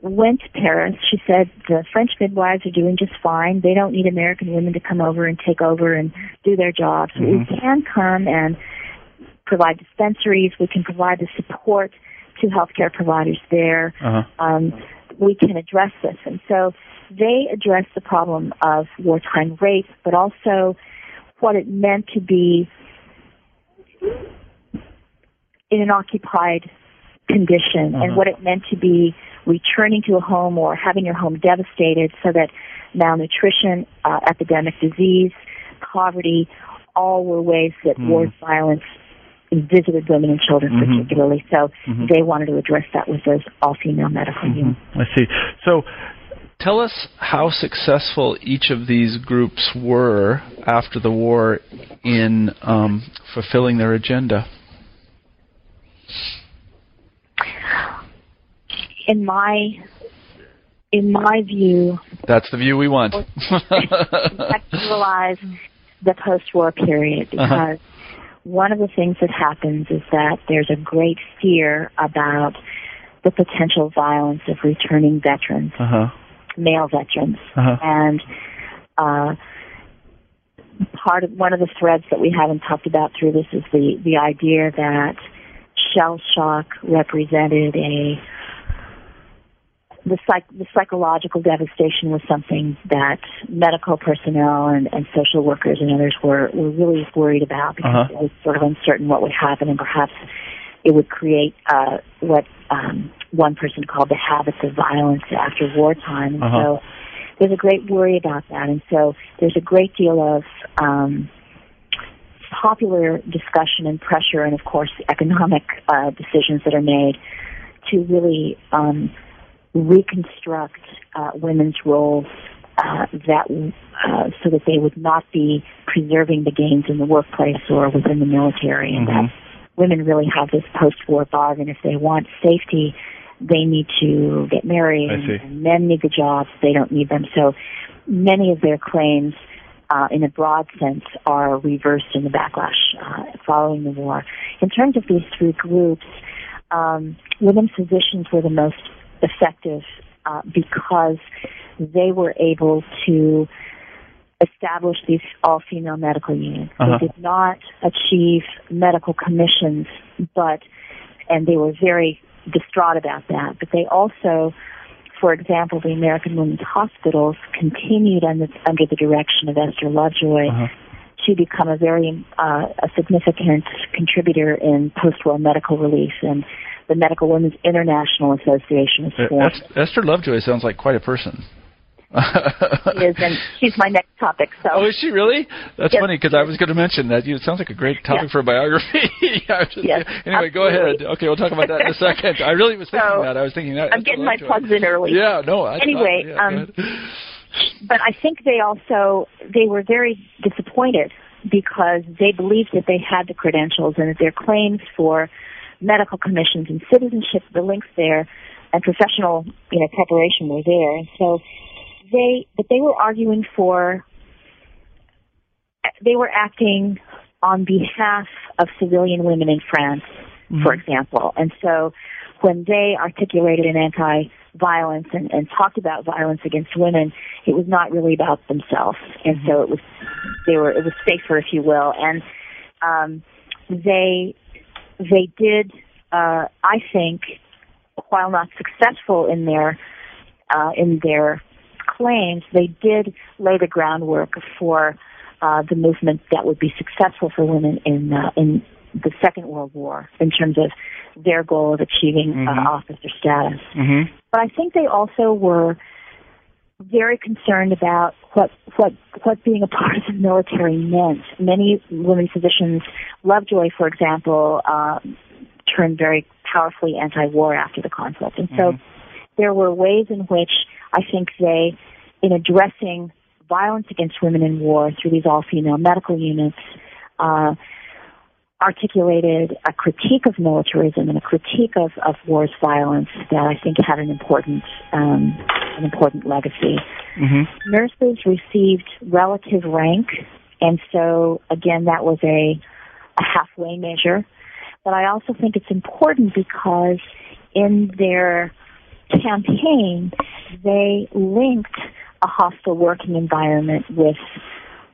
went to Paris. She said the French midwives are doing just fine. They don't need American women to come over and take over and do their jobs. We Mhm. can come and provide dispensaries. We can provide the support to healthcare providers there. Uh-huh. Um, we can address this. And so they addressed the problem of wartime rape, but also what it meant to be in an occupied condition Uh-huh. and what it meant to be returning to a home or having your home devastated so that malnutrition, uh, epidemic disease, poverty, all were ways that Mhm. war violence visited women and children Mhm. particularly. So Mhm. they wanted to address that with those all-female medical units. Mhm. I see. So, tell us how successful each of these groups were after the war in um, fulfilling their agenda. In my in my view, That's the view we want. contextualize the post-war period because Uh-huh. One of the things that happens is that there's a great fear about the potential violence of returning veterans, uh huh. male veterans, Uh-huh. and uh, part of one of the threads that we haven't talked about through this is the the idea that shell shock represented a the psych the psychological devastation was something that medical personnel and, and social workers and others were, were really worried about because Uh-huh. it was sort of uncertain what would happen and perhaps it would create uh, what um, one person called the habits of violence after wartime. And Uh-huh. so there's a great worry about that. And so there's a great deal of um, popular discussion and pressure and, of course, economic uh, decisions that are made to really um, reconstruct uh, women's roles uh, that uh, so that they would not be preserving the gains in the workplace or within the military, and Mhm. that women really have this post-war bargain. If they want safety, they need to get married, and men need the jobs; they don't need them. So many of their claims. Uh, in a broad sense, are reversed in the backlash uh, following the war. In terms of these three groups, um, women physicians were the most effective uh, because they were able to establish these all-female medical units. Uh-huh. They did not achieve medical commissions, but and they were very distraught about that. But they also, for example, the American Women's Hospitals continued under, under the direction of Esther Lovejoy Uh-huh. to become a very uh, a significant contributor in post-war medical relief and the Medical Women's International Association is formed. Esther Lovejoy sounds like quite a person. she is, and she's my next topic. So. Oh, is she really? That's yes. funny because I was going to mention that. You, it sounds like a great topic yes. for a biography. just, anyway, absolutely. go ahead. Okay, we'll talk about that in a second. I really was thinking so, that. I was thinking that. I'm getting my plugs in early. Yeah, no. I anyway, thought, yeah, um, but I think they also they were very disappointed because they believed that they had the credentials and that their claims for medical commissions and citizenship, the links there, and professional, you know, preparation were there. And so they, but they were arguing for, they were acting on behalf of civilian women in France, mm-hmm. for example. And so when they articulated an anti-violence and, and talked about violence against women, it was not really about themselves. And mm-hmm. so it was, they were, it was safer, if you will. And, um, they, they did, uh, I think, while not successful in their, uh, in their claims, they did lay the groundwork for uh, the movement that would be successful for women in uh, in the Second World War in terms of their goal of achieving mm-hmm. uh, officer status. Mm-hmm. But I think they also were very concerned about what what what being a part of the military meant. Many women physicians, Lovejoy, for example, uh, turned very powerfully anti-war after the conflict, and so mm-hmm. there were ways in which I think they, in addressing violence against women in war through these all-female medical units, uh, articulated a critique of militarism and a critique of, of war's violence that I think had an important um, an important legacy. Mm-hmm. Nurses received relative rank, and so again that was a a halfway measure. But I also think it's important because in their campaign, they linked a hostile working environment with,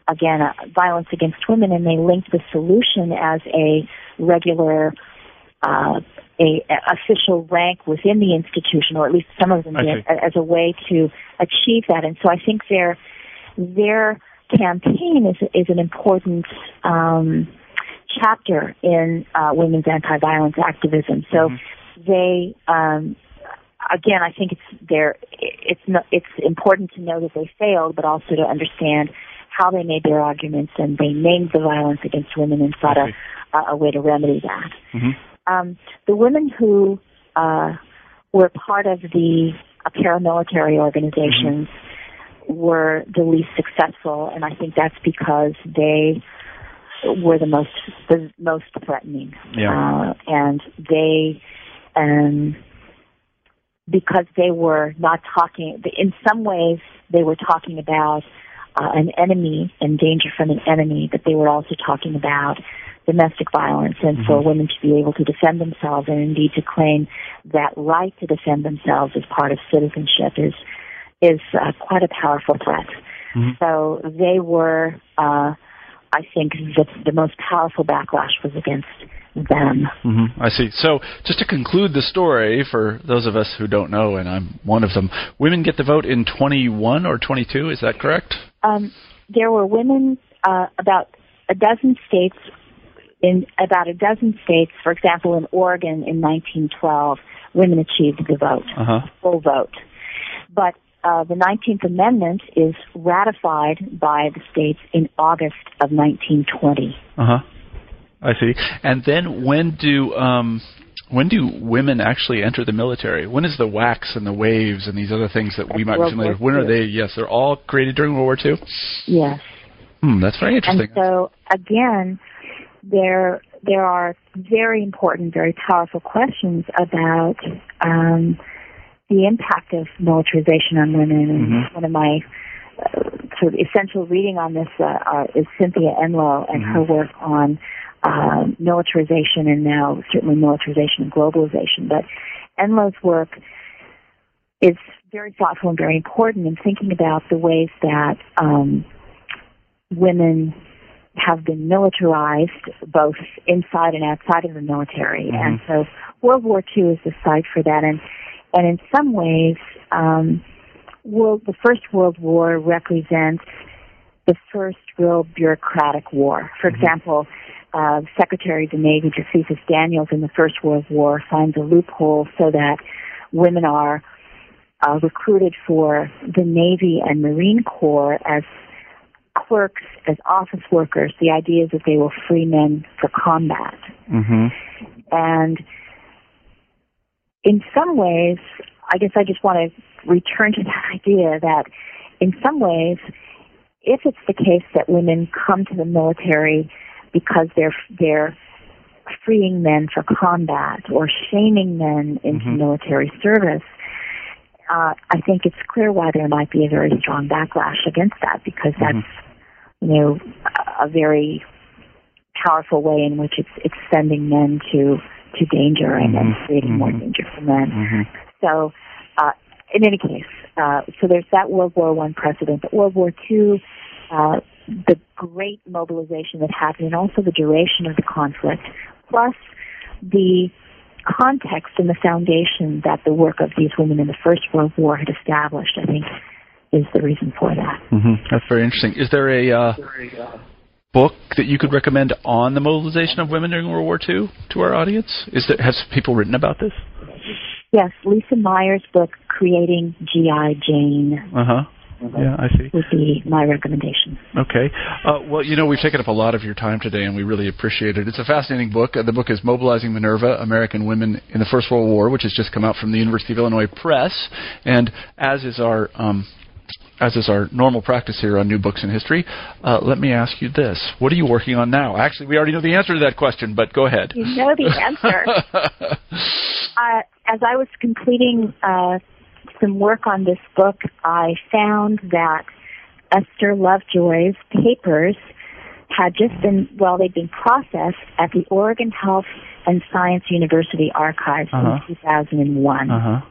again, violence against women, and they linked the solution as a regular, uh, a, a, official rank within the institution, or at least some of them did, as a way to achieve that. And so I think their their campaign is is an important um, chapter in uh, women's anti-violence activism. So mm-hmm. they um, again, I think it's there. It's no, it's important to know that they failed, but also to understand how they made their arguments and they named the violence against women and sought a, a way to remedy that. Mm-hmm. Um, the women who uh, were part of the uh, paramilitary organizations mm-hmm. were the least successful, and I think that's because they were the most the most threatening, yeah. uh, and they um, because they were not talking, in some ways, they were talking about uh, an enemy and danger from an enemy, but they were also talking about domestic violence and mm-hmm. for women to be able to defend themselves and indeed to claim that right to defend themselves as part of citizenship is is uh, quite a powerful threat. Mm-hmm. So they were, uh, I think, the, the most powerful backlash was against them. Mm-hmm. I see. So, just to conclude the story, for those of us who don't know, and I'm one of them, women get the vote in 21 or 22. Is that correct? Um, there were women uh, about a dozen states. In about a dozen states, for example, in Oregon in 1912, women achieved the vote, uh-huh. full vote. But uh, the 19th Amendment is ratified by the states in August of 1920. Uh huh. I see. And then when do um, when do women actually enter the military? When is the WACs and the WAVES and these other things that we might World be familiar with? When are they? Yes, they're all created during World War II. Yes. Hmm, that's very interesting. And so again, there there are very important, very powerful questions about um, the impact of militarization on women. And Mhm. one of my uh, sort of essential reading on this uh, uh, is Cynthia Enloe and her Mhm. work on uh, militarization and now certainly militarization and globalization. But Enloe's work is very thoughtful and very important in thinking about the ways that um, women have been militarized both inside and outside of the military. Mhm. And so World War II is the site for that. And, and in some ways, um, world, the First World War represents the first real bureaucratic war. For Mm-hmm. example, uh, Secretary of the Navy Josephus Daniels in the First World War finds a loophole so that women are uh, recruited for the Navy and Marine Corps as clerks, as office workers. The idea is that they will free men for combat. Mm-hmm. And in some ways, I guess I just want to return to that idea that in some ways, if it's the case that women come to the military because they're they're freeing men for combat or shaming men into Mhm. military service, uh, I think it's clear why there might be a very strong backlash against that because that's you know a- a very powerful way in which it's it's sending men to to danger and then Mhm. creating more Mhm. danger for men. Mm-hmm. So, uh, in any case, uh, so there's that World War One precedent. But World War Two, uh, the great mobilization that happened, and also the duration of the conflict, plus the context and the foundation that the work of these women in the First World War had established, I think, is the reason for that. Mm-hmm. That's very interesting. Is there a uh, book that you could recommend on the mobilization of women during World War II to our audience? Is there has people written about this? Yes, Lisa Meyer's book, Creating G.I. Jane, Uh huh. Yeah, I see. would be my recommendation. Okay. Uh, well, you know, we've taken up a lot of your time today, and we really appreciate it. It's a fascinating book. Uh, the book is Mobilizing Minerva American Women in the First World War, which has just come out from the University of Illinois Press. And as is our. Um, as is our normal practice here on New Books in History, uh, let me ask you this. What are you working on now? Actually, we already know the answer to that question, but go ahead. You know the answer. uh, as I was completing uh, some work on this book, I found that Esther Lovejoy's papers had just been, well, they'd been processed at the Oregon Health and Science University archives Uh-huh. in 2001. Uh huh.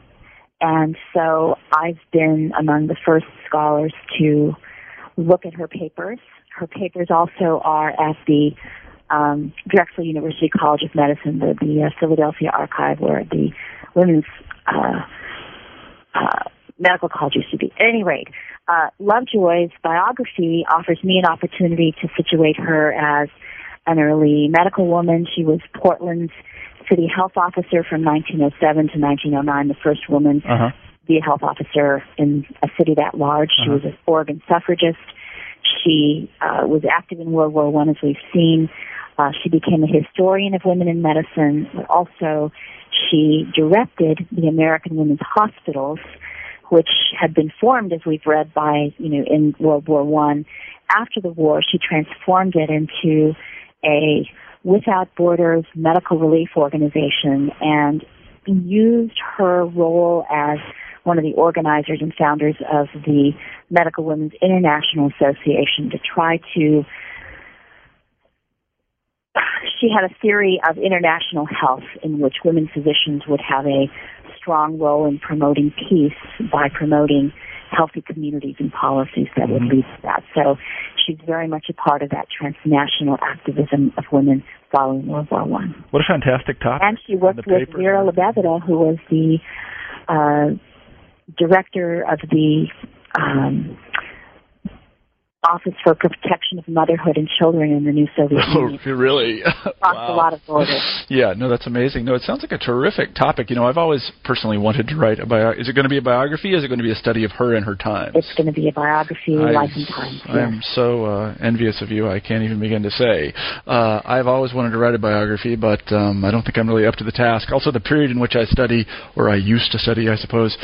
And so I've been among the first scholars to look at her papers. Her papers also are at the um, Drexel University College of Medicine, the, the uh, Philadelphia archive where the women's uh, uh, medical college used to be. At any rate, uh, Lovejoy's biography offers me an opportunity to situate her as an early medical woman. She was Portland's city health officer from 1907 to 1909, the first woman Uh huh. to be a health officer in a city that large. She Uh-huh. was an Oregon suffragist. She uh, was active in World War One, as we've seen. Uh, she became a historian of women in medicine, but also she directed the American Women's Hospitals, which had been formed, as we've read, by you know in World War One. After the war, she transformed it into a Without Borders medical relief organization and used her role as one of the organizers and founders of the Medical Women's International Association to try to she had a theory of international health in which women physicians would have a strong role in promoting peace by promoting healthy communities and policies that would Mhm. lead to that. So she's very much a part of that transnational activism of women following World War One. What a fantastic topic. And she worked with Vera and- who was the uh, director of the um, Office for Protection of Motherhood and Children in the new Soviet Oh, Union. really? Crossed Wow. a lot of borders. Yeah, no, that's amazing. No, it sounds like a terrific topic. You know, I've always personally wanted to write a bio. Is it going to be a biography? Is it going to be a study of her and her times? It's going to be a biography, I- life and times. yes. I'm so uh, envious of you. I can't even begin to say. Uh, I've always wanted to write a biography, but um, I don't think I'm really up to the task. Also, the period in which I study, or I used to study, I suppose,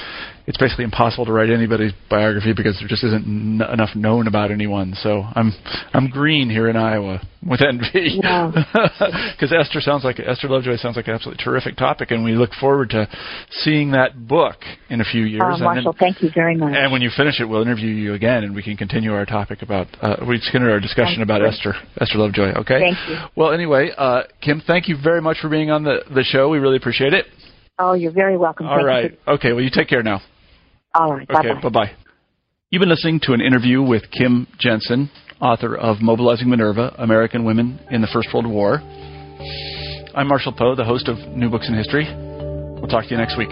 it's basically impossible to write anybody's biography because there just isn't n- enough known about anyone. So I'm I'm green here in Iowa with envy. Yeah. Because Esther sounds like Esther Lovejoy sounds like an absolutely terrific topic, and we look forward to seeing that book in a few years. Uh, and then- Marshall, thank you very much. and when you finish it, we'll interview you again, and we can continue our topic about uh, we continue our discussion Sounds about great. Esther Esther Lovejoy. Okay. Thank you. Well, anyway, uh, Kim, thank you very much for being on the the show. We really appreciate it. oh, you're very welcome. All Thank right. You. Okay. Well, you take care now. All right. Okay. Bye bye. You've been listening to an interview with Kim Jensen, author of Mobilizing Minerva: American Women in the First World War. I'm Marshall Poe, the host of New Books in History. We'll talk to you next week.